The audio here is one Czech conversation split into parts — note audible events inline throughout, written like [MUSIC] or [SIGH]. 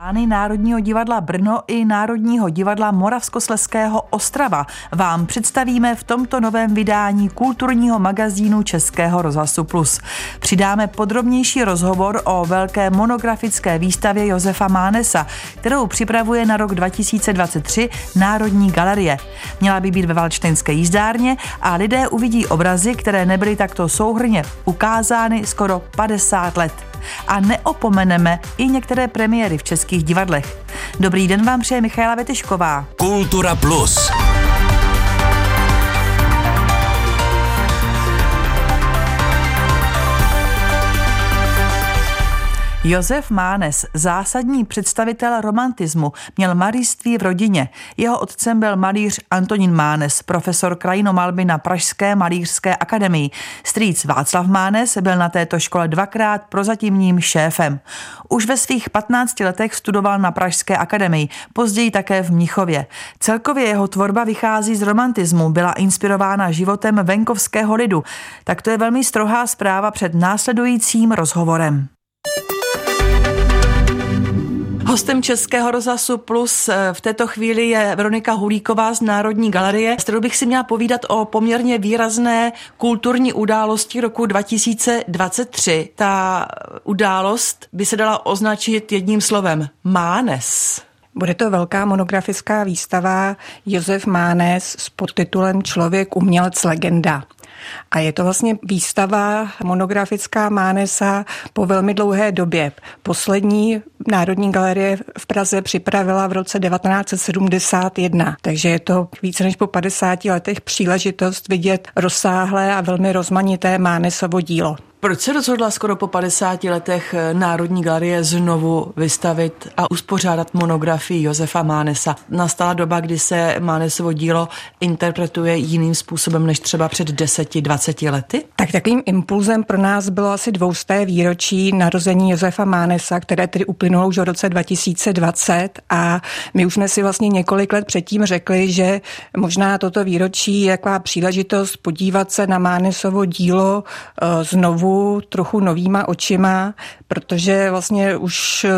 Pány Národního divadla Brno i Národního divadla Moravskosleského Ostrava vám představíme v tomto novém vydání kulturního magazínu Českého rozhlasu Plus. Přidáme podrobnější rozhovor o velké monografické výstavě Josefa Mánesa, kterou připravuje na rok 2023 Národní galerie. Měla by být ve Valčtenské jízdárně a lidé uvidí obrazy, které nebyly takto souhrně ukázány skoro 50 let a neopomeneme i některé premiéry v českých divadlech. Dobrý den vám přeje Michaela Vetešková. Kultura Plus. Josef Mánes, zásadní představitel romantismu, měl malířství v rodině. Jeho otcem byl malíř Antonín Mánes, profesor krajinomalby na Pražské malířské akademii. Strýc Václav Mánes byl na této škole dvakrát prozatímním šéfem. Už ve svých 15 letech studoval na Pražské akademii, později také v Mnichově. Celkově jeho tvorba vychází z romantismu, byla inspirována životem venkovského lidu. Tak to je velmi strohá zpráva před následujícím rozhovorem. Hostem Českého rozhlasu Plus eh, v této chvíli je Veronika Hulíková z Národní galerie, s kterou bych si měla povídat o poměrně výrazné kulturní události roku 2023. Ta událost by se dala označit jedním slovem Mánes. Bude to velká monografická výstava Josef Mánes s podtitulem Člověk, umělec, legenda. A je to vlastně výstava monografická Mánesa po velmi dlouhé době. Poslední Národní galerie v Praze připravila v roce 1971, takže je to více než po 50 letech příležitost vidět rozsáhlé a velmi rozmanité Mánesovo dílo. Proč se rozhodla skoro po 50 letech Národní galerie znovu vystavit a uspořádat monografii Josefa Mánesa? Nastala doba, kdy se Mánesovo dílo interpretuje jiným způsobem než třeba před 10-20 lety? Tak takovým impulzem pro nás bylo asi dvousté výročí narození Josefa Mánesa, které tedy uplynulo už v roce 2020 a my už jsme si vlastně několik let předtím řekli, že možná toto výročí je taková příležitost podívat se na Mánesovo dílo eh, znovu trochu novýma očima, protože vlastně už eh,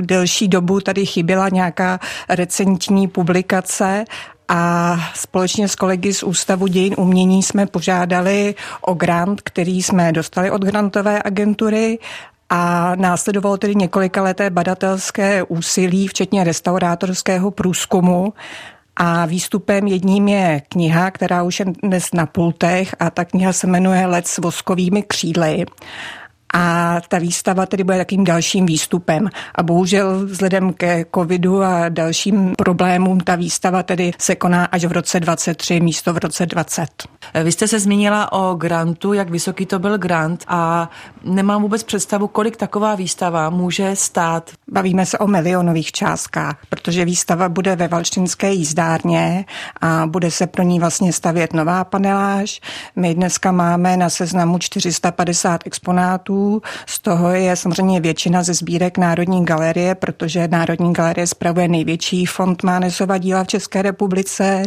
delší dobu tady chyběla nějaká recentní publikace a společně s kolegy z Ústavu dějin umění jsme požádali o grant, který jsme dostali od grantové agentury a následovalo tedy několika leté badatelské úsilí, včetně restaurátorského průzkumu. A výstupem jedním je kniha, která už je dnes na pultech a ta kniha se jmenuje Let s voskovými křídly. A ta výstava tedy bude takým dalším výstupem. A bohužel vzhledem ke covidu a dalším problémům ta výstava tedy se koná až v roce 23 místo v roce 20. Vy jste se zmínila o grantu, jak vysoký to byl grant a nemám vůbec představu, kolik taková výstava může stát. Bavíme se o milionových částkách, protože výstava bude ve Valštinské jízdárně a bude se pro ní vlastně stavět nová paneláž. My dneska máme na seznamu 450 exponátů, z toho je samozřejmě většina ze sbírek Národní galerie, protože Národní galerie spravuje největší fond Mánesova díla v České republice,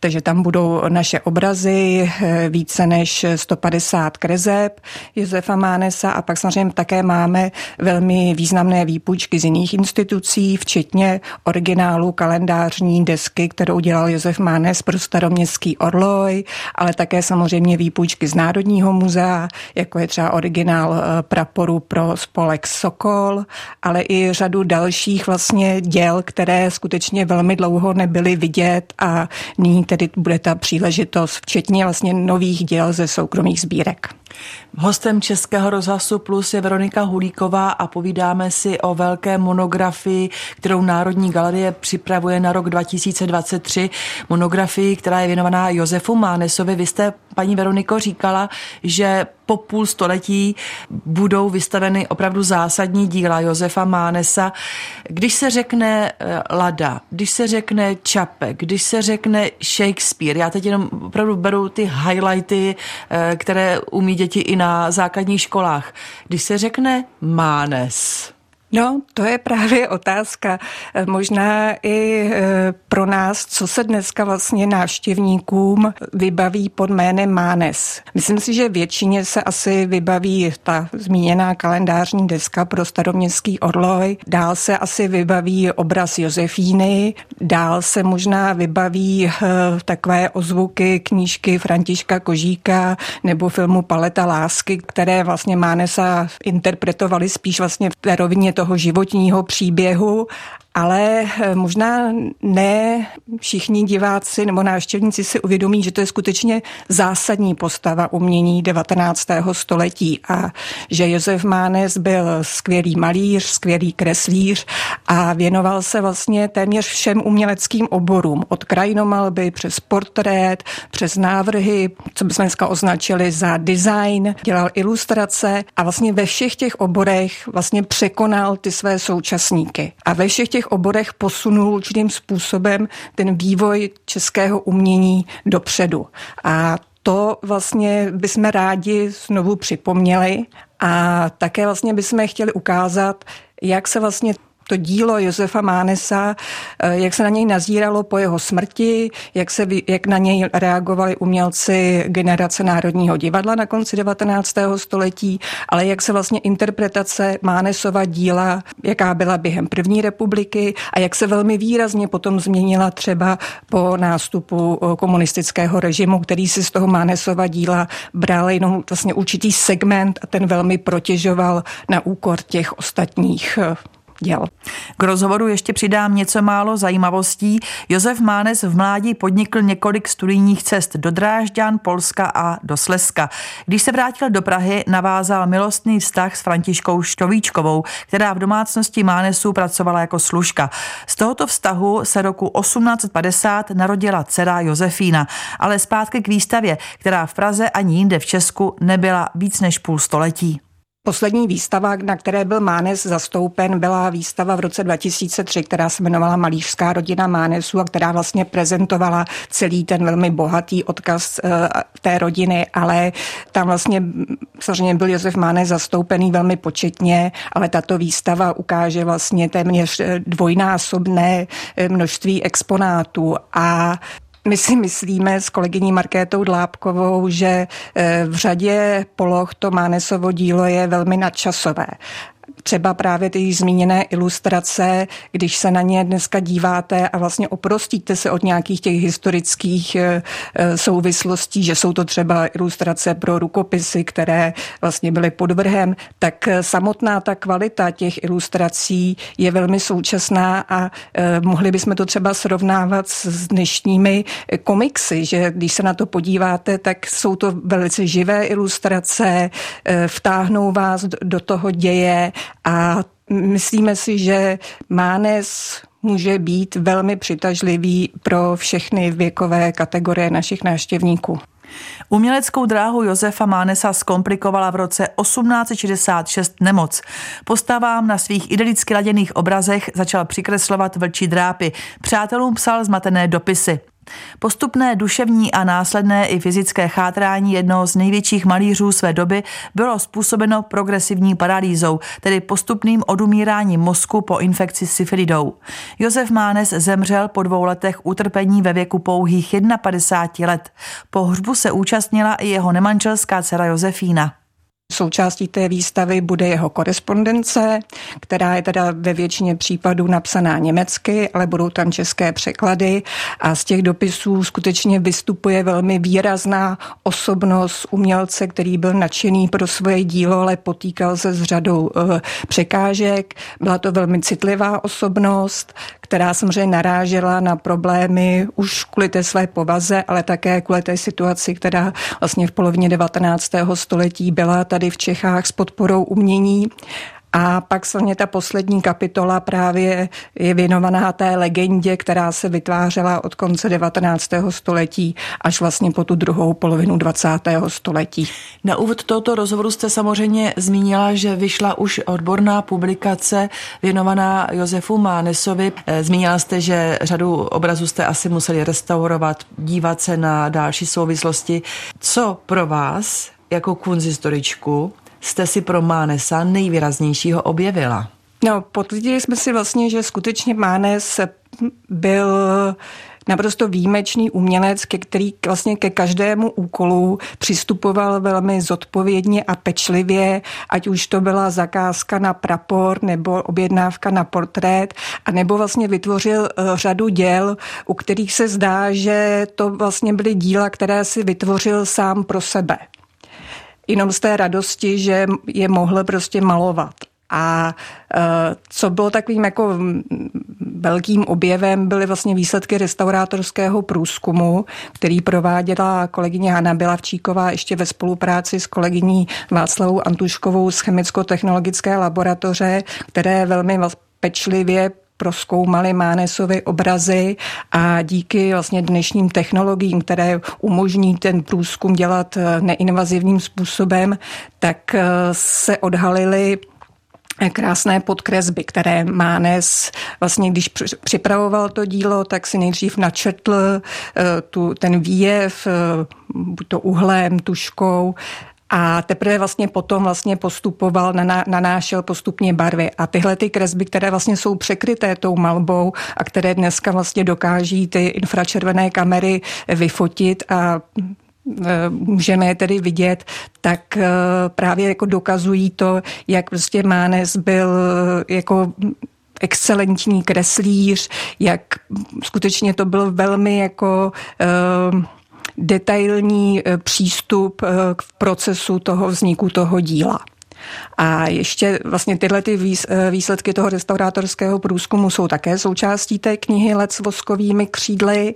takže tam budou naše obrazy, eh, více než 150 krezeb Josefa Mánesa a pak samozřejmě také máme velmi významné výpůjčky z jiných institucí, včetně originálu kalendářní desky, kterou dělal Josef Mánes pro staroměstský Orloj, ale také samozřejmě výpůjčky z Národního muzea, jako je třeba originál eh, praporu pro spolek Sokol, ale i řadu dalších vlastně děl, které skutečně velmi dlouho nebyly vidět a nyní tedy bude ta příležitost, včetně vlastně nových děl ze soukromých sbírek. Hostem Českého rozhlasu Plus je Veronika Hulíková a povídáme si o velké monografii, kterou Národní galerie připravuje na rok 2023. Monografii, která je věnovaná Josefu Mánesovi. Vy jste, paní Veroniko, říkala, že po půl století budou vystaveny opravdu zásadní díla Josefa Mánesa. Když se řekne eh, Lada, když se řekne Čapek, když se řekne Shakespeare, já teď jenom opravdu beru ty highlighty, eh, které umí děti i na základních školách. Když se řekne Mánes, No, to je právě otázka. Možná i e, pro nás, co se dneska vlastně návštěvníkům vybaví pod jménem Mánes. Myslím si, že většině se asi vybaví ta zmíněná kalendářní deska pro staroměstský orloj, dál se asi vybaví obraz Josefíny, dál se možná vybaví e, takové ozvuky knížky Františka Kožíka nebo filmu Paleta lásky, které vlastně Mánesa interpretovali spíš vlastně v té rovině toho životního příběhu ale eh, možná ne všichni diváci nebo návštěvníci si uvědomí, že to je skutečně zásadní postava umění 19. století a že Josef Mánes byl skvělý malíř, skvělý kreslíř a věnoval se vlastně téměř všem uměleckým oborům, od krajinomalby přes portrét, přes návrhy, co bychom dneska označili za design, dělal ilustrace a vlastně ve všech těch oborech vlastně překonal ty své současníky. A ve všech těch oborech posunul určitým způsobem ten vývoj českého umění dopředu. A to vlastně bychom rádi znovu připomněli a také vlastně bychom chtěli ukázat, jak se vlastně to dílo Josefa Mánesa, eh, jak se na něj nazíralo po jeho smrti, jak, se, jak na něj reagovali umělci generace Národního divadla na konci 19. století, ale jak se vlastně interpretace Mánesova díla, jaká byla během první republiky a jak se velmi výrazně potom změnila třeba po nástupu eh, komunistického režimu, který si z toho Mánesova díla bral jenom vlastně určitý segment a ten velmi protěžoval na úkor těch ostatních eh, děl. K rozhovoru ještě přidám něco málo zajímavostí. Josef Mánes v mládí podnikl několik studijních cest do Drážďan, Polska a do Slezska. Když se vrátil do Prahy, navázal milostný vztah s Františkou Štovíčkovou, která v domácnosti Mánesů pracovala jako služka. Z tohoto vztahu se roku 1850 narodila dcera Josefína, ale zpátky k výstavě, která v Praze ani jinde v Česku nebyla víc než půl století. Poslední výstava, na které byl Mánes zastoupen, byla výstava v roce 2003, která se jmenovala Malířská rodina Mánesů a která vlastně prezentovala celý ten velmi bohatý odkaz uh, té rodiny, ale tam vlastně samozřejmě byl Josef Mánes zastoupený velmi početně, ale tato výstava ukáže vlastně téměř eh, dvojnásobné eh, množství exponátů a my si myslíme s kolegyní Markétou Dlábkovou, že eh, v řadě poloh to Mánesovo dílo je velmi nadčasové třeba právě ty zmíněné ilustrace, když se na ně dneska díváte a vlastně oprostíte se od nějakých těch historických eh, eh, souvislostí, že jsou to třeba ilustrace pro rukopisy, které vlastně byly podvrhem, tak eh, samotná ta kvalita těch ilustrací je velmi současná a mohli bychom to třeba srovnávat s dnešními komiksy, že když se na to podíváte, tak jsou to velice živé ilustrace, vtáhnou vás do toho děje a myslíme si, že Mánes může být velmi přitažlivý pro všechny věkové kategorie našich návštěvníků. Uměleckou dráhu Josefa Mánesa zkomplikovala v roce 1866 nemoc. Postavám na svých idylicky laděných obrazech začal přikreslovat vlčí drápy. Přátelům psal zmatené dopisy. Postupné duševní a následné i fyzické chátrání jednoho z největších malířů své doby bylo způsobeno progresivní paralýzou, tedy postupným odumíráním mozku po infekci syfilidou. Josef Mánes zemřel po dvou letech utrpení ve věku pouhých 51 let. Po hřbu se účastnila i jeho nemanželská dcera Josefína. Součástí té výstavy bude jeho korespondence, která je teda ve většině případů napsaná německy, ale budou tam české překlady a z těch dopisů skutečně vystupuje velmi výrazná osobnost umělce, který byl nadšený pro svoje dílo, ale potýkal se s řadou uh, překážek. Byla to velmi citlivá osobnost, která samozřejmě narážela na problémy už kvůli té své povaze, ale také kvůli té situaci, která vlastně v polovině 19. století byla tady v Čechách s podporou umění. A pak samozřejmě ta poslední kapitola právě je věnovaná té legendě, která se vytvářela od konce 19. století až vlastně po tu druhou polovinu 20. století. Na úvod tohoto rozhovoru jste samozřejmě zmínila, že vyšla už odborná publikace věnovaná Josefu Mánesovi. Eh, zmínila jste, že řadu obrazů jste asi museli restaurovat, dívat se na další souvislosti. Co pro vás jako kunzistoričku jste si pro Mánesa nejvýraznějšího objevila? No, potvrdili jsme si vlastně, že skutečně Mánes byl naprosto výjimečný umělec, ke který vlastně ke každému úkolu přistupoval velmi zodpovědně a pečlivě, ať už to byla zakázka na prapor nebo objednávka na portrét, a nebo vlastně vytvořil eh, řadu děl, u kterých se zdá, že to vlastně byly díla, které si vytvořil sám pro sebe jenom z té radosti, že je mohl prostě malovat. A e, co bylo takovým jako velkým objevem, byly vlastně výsledky restaurátorského průzkumu, který prováděla kolegyně Hanna Bilavčíková ještě ve spolupráci s kolegyní Václavou Antuškovou z chemicko-technologické laboratoře, které velmi pečlivě proskoumali Mánesovy obrazy a díky vlastně dnešním technologiím, které umožní ten průzkum dělat e, neinvazivním způsobem, tak e, se odhalily krásné podkresby, které Mánes vlastně, když připravoval to dílo, tak si nejdřív načetl eh, tu, ten výjev, eh, buď to uhlem, tuškou, a teprve vlastně potom vlastně postupoval, nanášel postupně barvy. A tyhle ty kresby, které vlastně jsou překryté tou malbou a které dneska vlastně dokáží ty infračervené kamery vyfotit a Eh, můžeme je tedy vidět, tak eh, právě jako dokazují to, jak prostě Mánes byl eh, jako excelentní kreslíř, jak skutečně to byl velmi jako detailní přístup k procesu toho vzniku toho díla. A ještě vlastně tyhle ty výsledky toho restaurátorského průzkumu jsou také součástí té knihy Let s voskovými křídly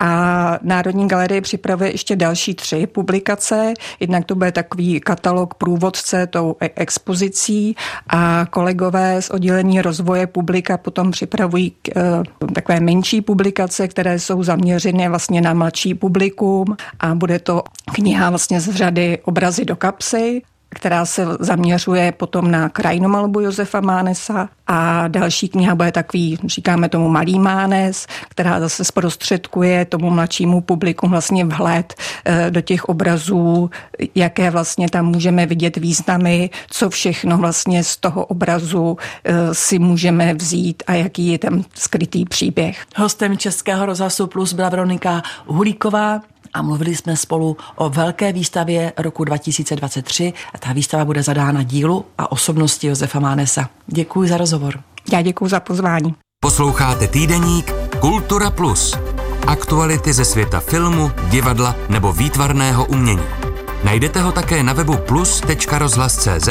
a Národní galerie připravuje ještě další tři publikace. Jednak to bude takový katalog průvodce tou e- expozicí a kolegové z oddělení rozvoje publika potom připravují e, takové menší publikace, které jsou zaměřené vlastně na mladší publikum a bude to kniha vlastně z řady obrazy do kapsy která se zaměřuje potom na krajinomalbu Josefa Mánesa a další kniha bude takový, říkáme tomu Malý Mánes, která zase zprostředkuje tomu mladšímu publiku vlastně vhled eh, do těch obrazů, jaké vlastně tam můžeme vidět významy, co všechno vlastně z toho obrazu eh, si můžeme vzít a jaký je tam skrytý příběh. Hostem Českého rozhlasu Plus byla Veronika Hulíková, a mluvili jsme spolu o velké výstavě roku 2023. Ta výstava bude zadána dílu a osobnosti Josefa Mánesa. Děkuji za rozhovor. Já děkuji za pozvání. Posloucháte týdeník Kultura Plus. Aktuality ze světa filmu, divadla nebo výtvarného umění. Najdete ho také na webu plus.rozhlas.cz,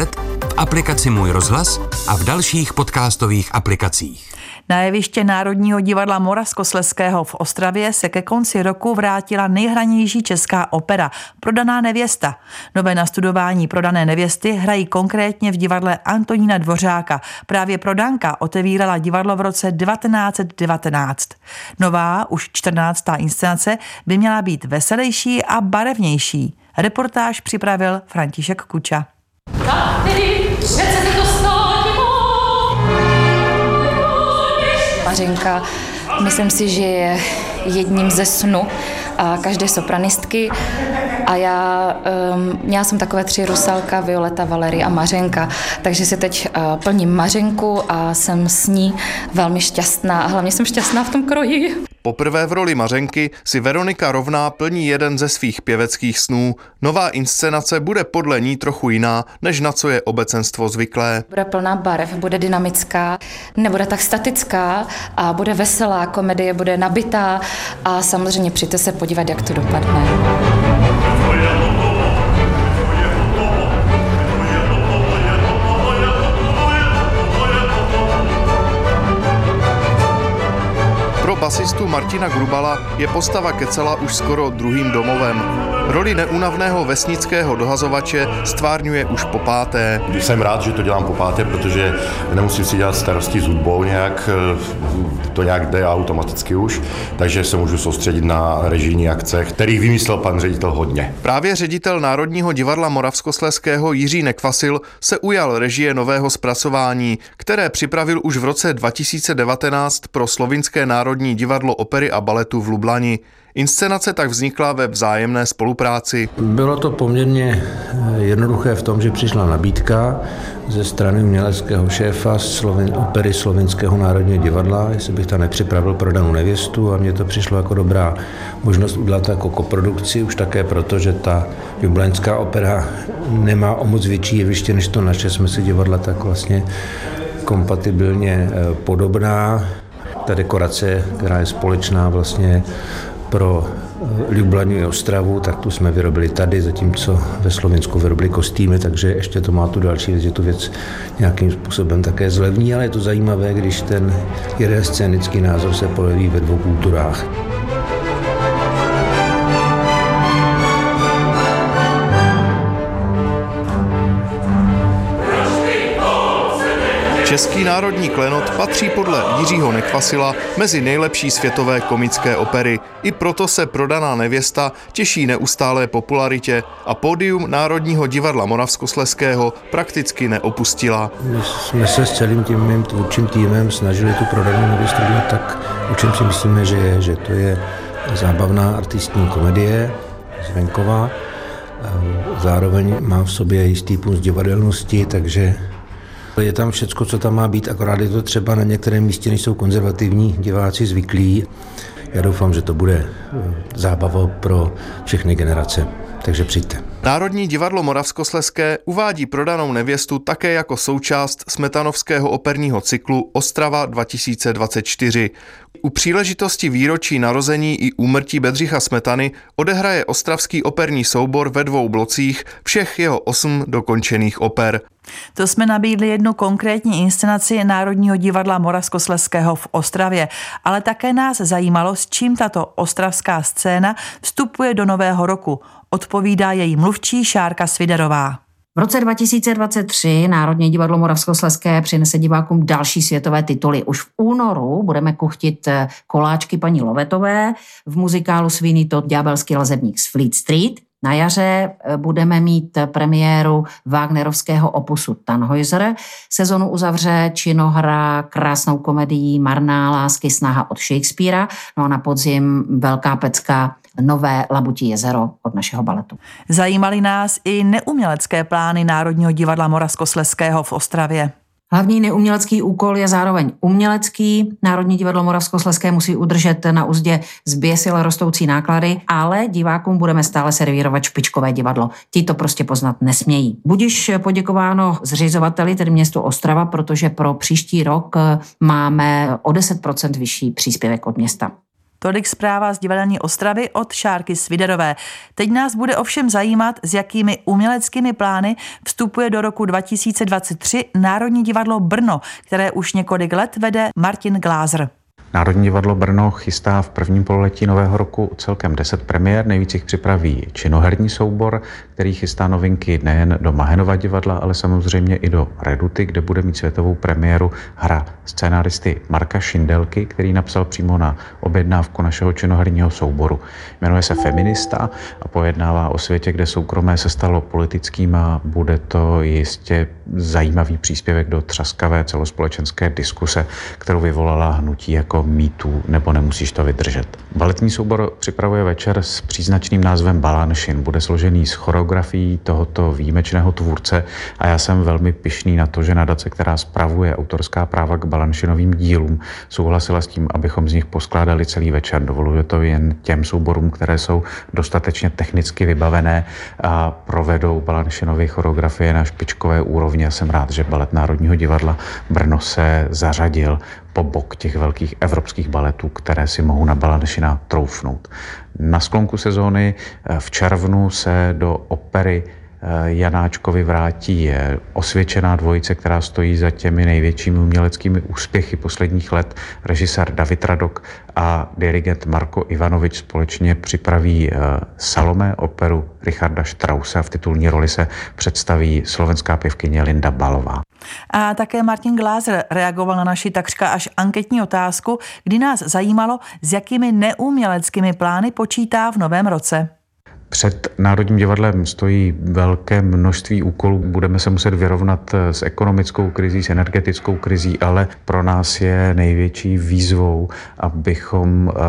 v aplikaci Můj rozhlas a v dalších podcastových aplikacích. Na jeviště Národního divadla Moravskosleského v Ostravě se ke konci roku vrátila nejhranější česká opera Prodaná nevěsta. Nové nastudování Prodané nevěsty hrají konkrétně v divadle Antonína Dvořáka. Právě Prodanka otevírala divadlo v roce 1919. Nová, už 14. inscenace by měla být veselější a barevnější. Reportáž připravil František Kuča. Tak tedy přece to Mařenka, myslím si, že je jedním ze snu a každé sopranistky. A já um, měla jsem takové tři rusalka, Violeta, Valery a Mařenka, takže si teď uh, plním Mařenku a jsem s ní velmi šťastná a hlavně jsem šťastná v tom kroji. Poprvé v roli Mařenky si Veronika Rovná plní jeden ze svých pěveckých snů. Nová inscenace bude podle ní trochu jiná, než na co je obecenstvo zvyklé. Bude plná barev, bude dynamická, nebude tak statická a bude veselá, komedie bude nabitá a samozřejmě přijďte se podívat, jak to dopadne. Basistu Martina Grubala je postava Kecela už skoro druhým domovem. Roli neúnavného vesnického dohazovače stvárňuje už po páté. Jsem rád, že to dělám po páté, protože nemusím si dělat starosti s hudbou nějak, to nějak jde automaticky už, takže se můžu soustředit na režijní akce, který vymyslel pan ředitel hodně. Právě ředitel Národního divadla Moravskosleského Jiří Nekvasil se ujal režie nového zpracování, které připravil už v roce 2019 pro Slovinské národní divadlo opery a baletu v Lublani. Inscenace tak vznikla ve vzájemné spolupráci. Bylo to poměrně eh, jednoduché v tom, že přišla nabídka ze strany uměleckého šéfa Sloven, opery Slovenského národního divadla, jestli bych tam nepřipravil pro danou nevěstu a mně to přišlo jako dobrá možnost udělat jako koprodukci, už také proto, že ta jubilenská opera nemá o moc větší jeviště než to naše, jsme si divadla tak vlastně kompatibilně eh, podobná. Ta dekorace, která je společná vlastně pro eh, Ljubljanu i Ostravu, tak tu jsme vyrobili tady, zatímco ve Slovensku vyrobili kostýmy, takže ještě to má tu další věc, že tu věc nějakým způsobem také zlevní, ale je to zajímavé, když ten jeden scénický názor se pojeví ve dvou kulturách. Český národní klenot patří podle Jiřího Nekvasila mezi nejlepší světové komické opery. I proto se prodaná nevěsta těší neustálé popularitě a pódium Národního divadla Moravskosleského prakticky neopustila. My jsme se s celým tím mým tvůrčím týmem snažili tu prodanou nevěstu dělat tak, o čem si myslíme, že je, že to je zábavná artistní komedie zvenková, zároveň má v sobě jistý punc divadelnosti, takže je tam všecko, co tam má být, akorát je to třeba na některém místě, než jsou konzervativní diváci zvyklí. Já doufám, že to bude eh, zábava pro všechny generace, takže přijďte. Národní divadlo Moravskosleské uvádí prodanou nevěstu také jako součást smetanovského operního cyklu Ostrava 2024. U příležitosti výročí narození i úmrtí Bedřicha Smetany odehraje ostravský operní soubor ve dvou blocích všech jeho osm dokončených oper. To jsme nabídli jednu konkrétní inscenaci Národního divadla Moravskosleského v Ostravě, ale také nás zajímalo, s čím tato ostravská scéna vstupuje do nového roku. Odpovídá její mluvčí Šárka Sviderová. V roce 2023 Národní divadlo Moravskosleské přinese divákům další světové tituly. Už v únoru budeme kuchtit eh, koláčky paní Lovetové v muzikálu Svíný Tot Ďábelský lazebník z Fleet Street. Na jaře eh, budeme mít premiéru Wagnerovského opusu Tannhäuser. Sezonu uzavře činohra krásnou komedií Marná lásky snaha od Shakespearea. No a na podzim velká pecka nové Labutí jezero našeho baletu. Zajímaly nás i neumělecké plány Národního divadla Moravskosleského v Ostravě. Hlavní neumělecký úkol je zároveň umělecký. Národní divadlo Moravskosleské musí udržet na úzdě zběsile rostoucí náklady, ale divákům budeme stále servírovat špičkové divadlo. Ti to prostě poznat nesmějí. Budiš poděkováno zřizovateli, tedy městu Ostrava, protože pro příští rok máme o 10% vyšší příspěvek od města. Tolik zpráva z divadelní Ostravy od Šárky Sviderové. Teď nás bude ovšem zajímat, s jakými uměleckými plány vstupuje do roku 2023 Národní divadlo Brno, které už několik let vede Martin Glázer. Národní divadlo Brno chystá v prvním pololetí nového roku celkem 10 premiér. Nejvíc jich připraví činoherní soubor, který chystá novinky nejen do Mahenova divadla, ale samozřejmě i do Reduty, kde bude mít světovou premiéru hra scénaristy Marka Šindelky, který napsal přímo na objednávku našeho činoherního souboru. Jmenuje se Feminista a pojednává o světě, kde soukromé se stalo politickým a bude to jistě zajímavý příspěvek do třaskavé celospolečenské diskuse, kterou vyvolala hnutí jako mýtů nebo nemusíš to vydržet. Baletní soubor připravuje večer s příznačným názvem Balanšin. Bude složený z choreografií tohoto výjimečného tvůrce a já jsem velmi pišný na to, že nadace, která spravuje autorská práva k Balanšinovým dílům, souhlasila s tím, abychom z nich poskládali celý večer. Dovoluje to jen těm souborům, které jsou dostatečně technicky vybavené a provedou Balanšinovy choreografie na špičkové úrovni. Já jsem rád, že Balet Národního divadla Brno se zařadil po bok těch velkých evropských baletů, které si mohou na Balanšina troufnout. Na sklonku sezóny eh, v červnu se do opery Janáčkovi vrátí je osvědčená dvojice, která stojí za těmi největšími uměleckými úspěchy posledních let. Režisér David Radok a dirigent Marko Ivanovič společně připraví eh, Salome operu Richarda Strause a v titulní roli se představí slovenská pěvkyně Linda Balová. A také Martin Glázer reagoval na naši takřka až anketní otázku, kdy nás zajímalo, s jakými neuměleckými plány počítá v novém roce. Před Národním divadlem stojí velké množství úkolů. Budeme se muset vyrovnat s ekonomickou krizí, s energetickou krizí, ale pro nás je největší výzvou, abychom eh,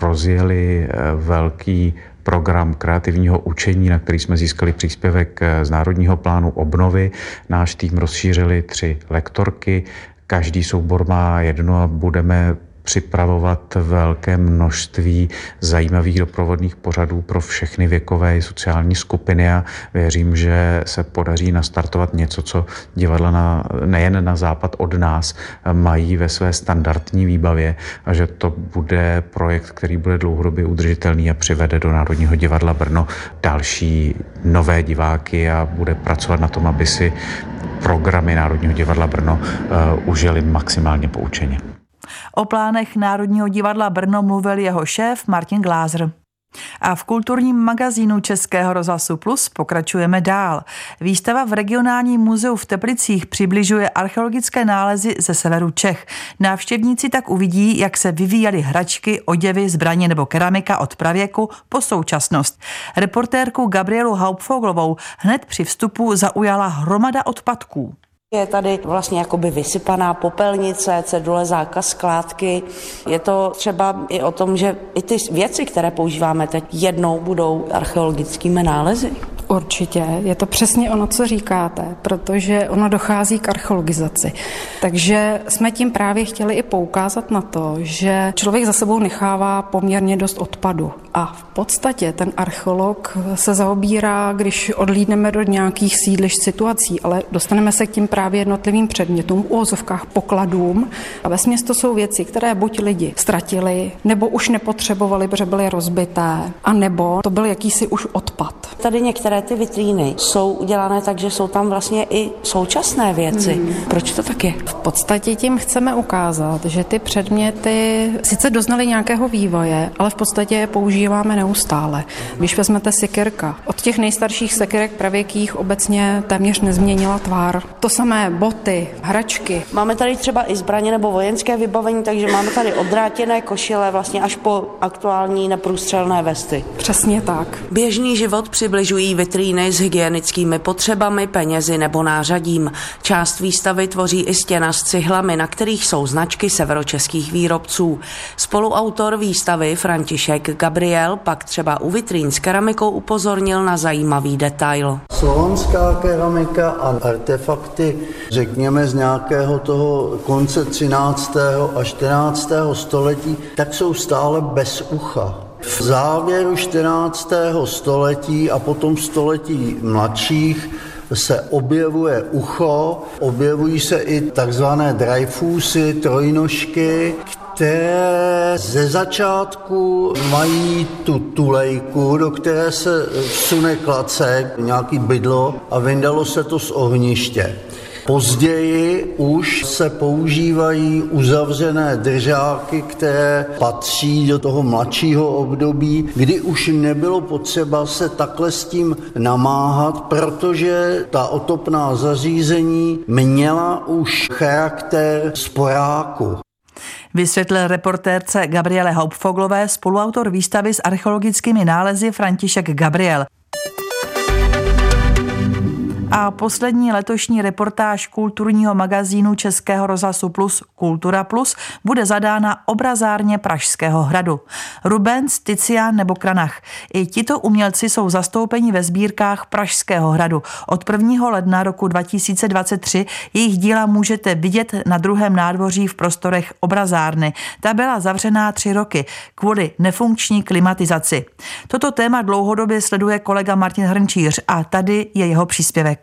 rozjeli eh, velký program kreativního učení, na který jsme získali příspěvek eh, z Národního plánu obnovy. Náš tým rozšířili tři lektorky, Každý soubor má jedno a budeme připravovat velké množství zajímavých doprovodných pořadů pro všechny věkové i sociální skupiny a věřím, že se podaří nastartovat něco, co divadla na, nejen na západ od nás mají ve své standardní výbavě a že to bude projekt, který bude dlouhodobě udržitelný a přivede do Národního divadla Brno další nové diváky a bude pracovat na tom, aby si programy Národního divadla Brno uh, užili maximálně poučeně. O plánech Národního divadla Brno mluvil jeho šéf Martin Glázer. A v kulturním magazínu Českého rozhlasu Plus pokračujeme dál. Výstava v regionálním muzeu v Teplicích přibližuje archeologické nálezy ze severu Čech. Návštěvníci tak uvidí, jak se vyvíjely hračky, oděvy, zbraně nebo keramika od pravěku po současnost. Reportérku Gabrielu Hauptfoglovou hned při vstupu zaujala hromada odpadků. Je tady vlastně jakoby vysypaná popelnice, cedule, zákaz skládky. Je to třeba i o tom, že i ty věci, které používáme teď, jednou budou archeologickými nálezy. Určitě, je to přesně ono, co říkáte, protože ono dochází k archeologizaci. Takže jsme tím právě chtěli i poukázat na to, že člověk za sebou nechává poměrně dost odpadu. A v podstatě ten archeolog se zaobírá, když odlídneme do nějakých sídliš situací, ale dostaneme se k tím právě jednotlivým předmětům, úvozovkách pokladům. A ve to jsou věci, které buď lidi ztratili, nebo už nepotřebovali, protože byly rozbité, a nebo to byl jakýsi už odpad. Tady některé ty vitríny jsou udělané tak, že jsou tam vlastně i současné věci. Hmm. Proč to tak je? V podstatě tím chceme ukázat, že ty předměty sice doznaly nějakého vývoje, ale v podstatě je používáme neustále. Když vezmete sekerka, od těch nejstarších sekerek pravěkých obecně téměř nezměnila tvár. To samé boty, hračky. Máme tady třeba i zbraně nebo vojenské vybavení, takže máme tady odrátěné košile vlastně až po aktuální neprůstřelné vesty. Přesně tak. Běžný život přibližují vitríny s hygienickými potřebami, penězi nebo nářadím. Část výstavy tvoří i stěna s cihlami, na kterých jsou značky severočeských výrobců. Spoluautor výstavy František Gabriel pak třeba u vitrín s keramikou upozornil na zajímavý detail. Slovanská keramika a artefakty, řekněme z nějakého toho konce 13. a 14. století, tak jsou stále bez ucha. V závěru 14. století a potom století mladších se objevuje ucho, objevují se i takzvané dreyfusy, trojnožky, které ze začátku mají tu tulejku, do které se vsune klacek, nějaký bydlo a vyndalo se to z ohniště. Později už se používají uzavřené držáky, které patří do toho mladšího období, kdy už nebylo potřeba se takhle s tím namáhat, protože ta otopná zařízení měla už charakter sporáku. Vysvětlil reportérce Gabriele Hauptfoglové spoluautor výstavy s archeologickými nálezy František Gabriel. A poslední letošní reportáž kulturního magazínu Českého rozhlasu Plus Kultura Plus bude zadána obrazárně Pražského hradu. Rubens, Tician nebo Kranach. I tito umělci jsou zastoupeni ve sbírkách Pražského hradu. Od 1. ledna roku 2023 jejich díla můžete vidět na druhém nádvoří v prostorech obrazárny. Ta byla zavřená tři roky kvůli nefunkční klimatizaci. Toto téma dlouhodobě sleduje kolega Martin Hrnčíř a tady je jeho příspěvek.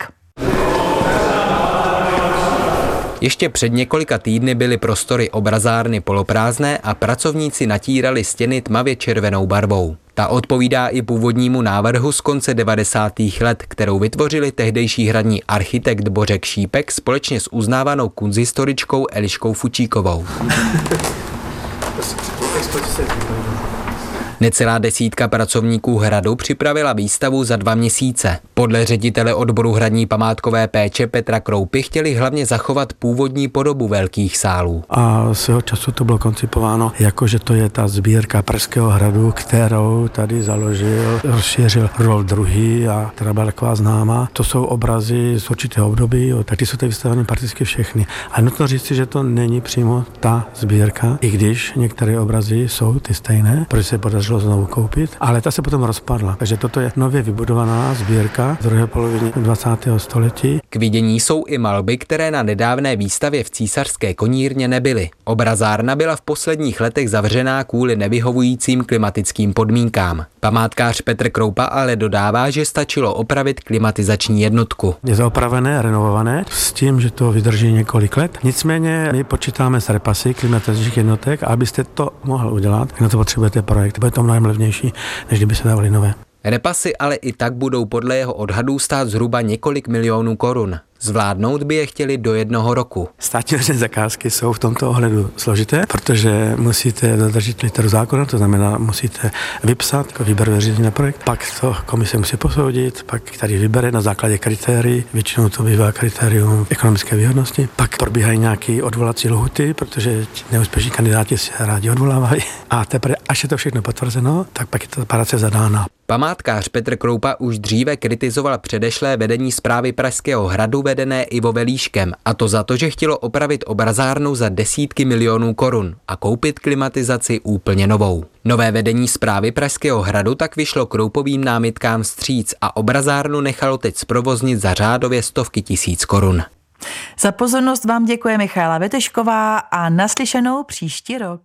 Ještě před několika týdny byly prostory obrazárny poloprázdné a pracovníci natírali stěny tmavě červenou barvou. Ta odpovídá i původnímu návrhu z konce 90. let, kterou vytvořili tehdejší hradní architekt Bořek Šípek společně s uznávanou kunzhistoričkou Eliškou Fučíkovou. [LAUGHS] Necelá desítka pracovníků hradu připravila výstavu za dva měsíce. Podle ředitele odboru hradní památkové péče Petra Kroupy chtěli hlavně zachovat původní podobu velkých sálů. A svého času to bylo koncipováno jako, že to je ta sbírka Pražského hradu, kterou tady založil, rozšířil Rudolf II. a která byla taková známá. To jsou obrazy z určitého období, jo, tak ty jsou tady vystaveny prakticky všechny. A nutno říct že to není přímo ta sbírka, i když některé obrazy jsou ty stejné, protože se podařilo znovu koupit, ale ta se potom rozpadla. Takže toto je nově vybudovaná sbírka z druhé poloviny 20. století. K vidění jsou i malby, které na nedávné výstavě v císařské konírně nebyly. Obrazárna byla v posledních letech zavřená kvůli nevyhovujícím klimatickým podmínkám. Památkář Petr Kroupa ale dodává, že stačilo opravit klimatizační jednotku. Je to opravené, renovované, s tím, že to vydrží několik let. Nicméně my počítáme s repasy klimatizačních jednotek a abyste to mohl udělat, na to potřebujete projekt. Bude to mnohem levnější, než kdyby se dávali nové. Repasy ale i tak budou podle jeho odhadů stát zhruba několik milionů korun. Zvládnout by je chtěli do jednoho roku. Státní veřejné zakázky jsou v tomto ohledu složité, protože musíte dodržet literu zákona, to znamená, musíte vypsat jako výběrové řízení na projekt, pak to komise musí posoudit, pak tady vybere na základě kritérií, většinou to bývá kritérium ekonomické výhodnosti, pak probíhají nějaké odvolací lhuty, protože neúspěšní kandidáti se rádi odvolávají a teprve, až je to všechno potvrzeno, tak pak je ta práce zadána. Památkář Petr Kroupa už dříve kritizoval předešlé vedení zprávy Pražského hradu vedené Ivo Velíškem a to za to, že chtělo opravit obrazárnu za desítky milionů korun a koupit klimatizaci úplně novou. Nové vedení zprávy Pražského hradu tak vyšlo kroupovým námitkám vstříc a obrazárnu nechalo teď zprovoznit za řádově stovky tisíc korun. Za pozornost vám děkuje Michaela Vetešková a naslyšenou příští rok.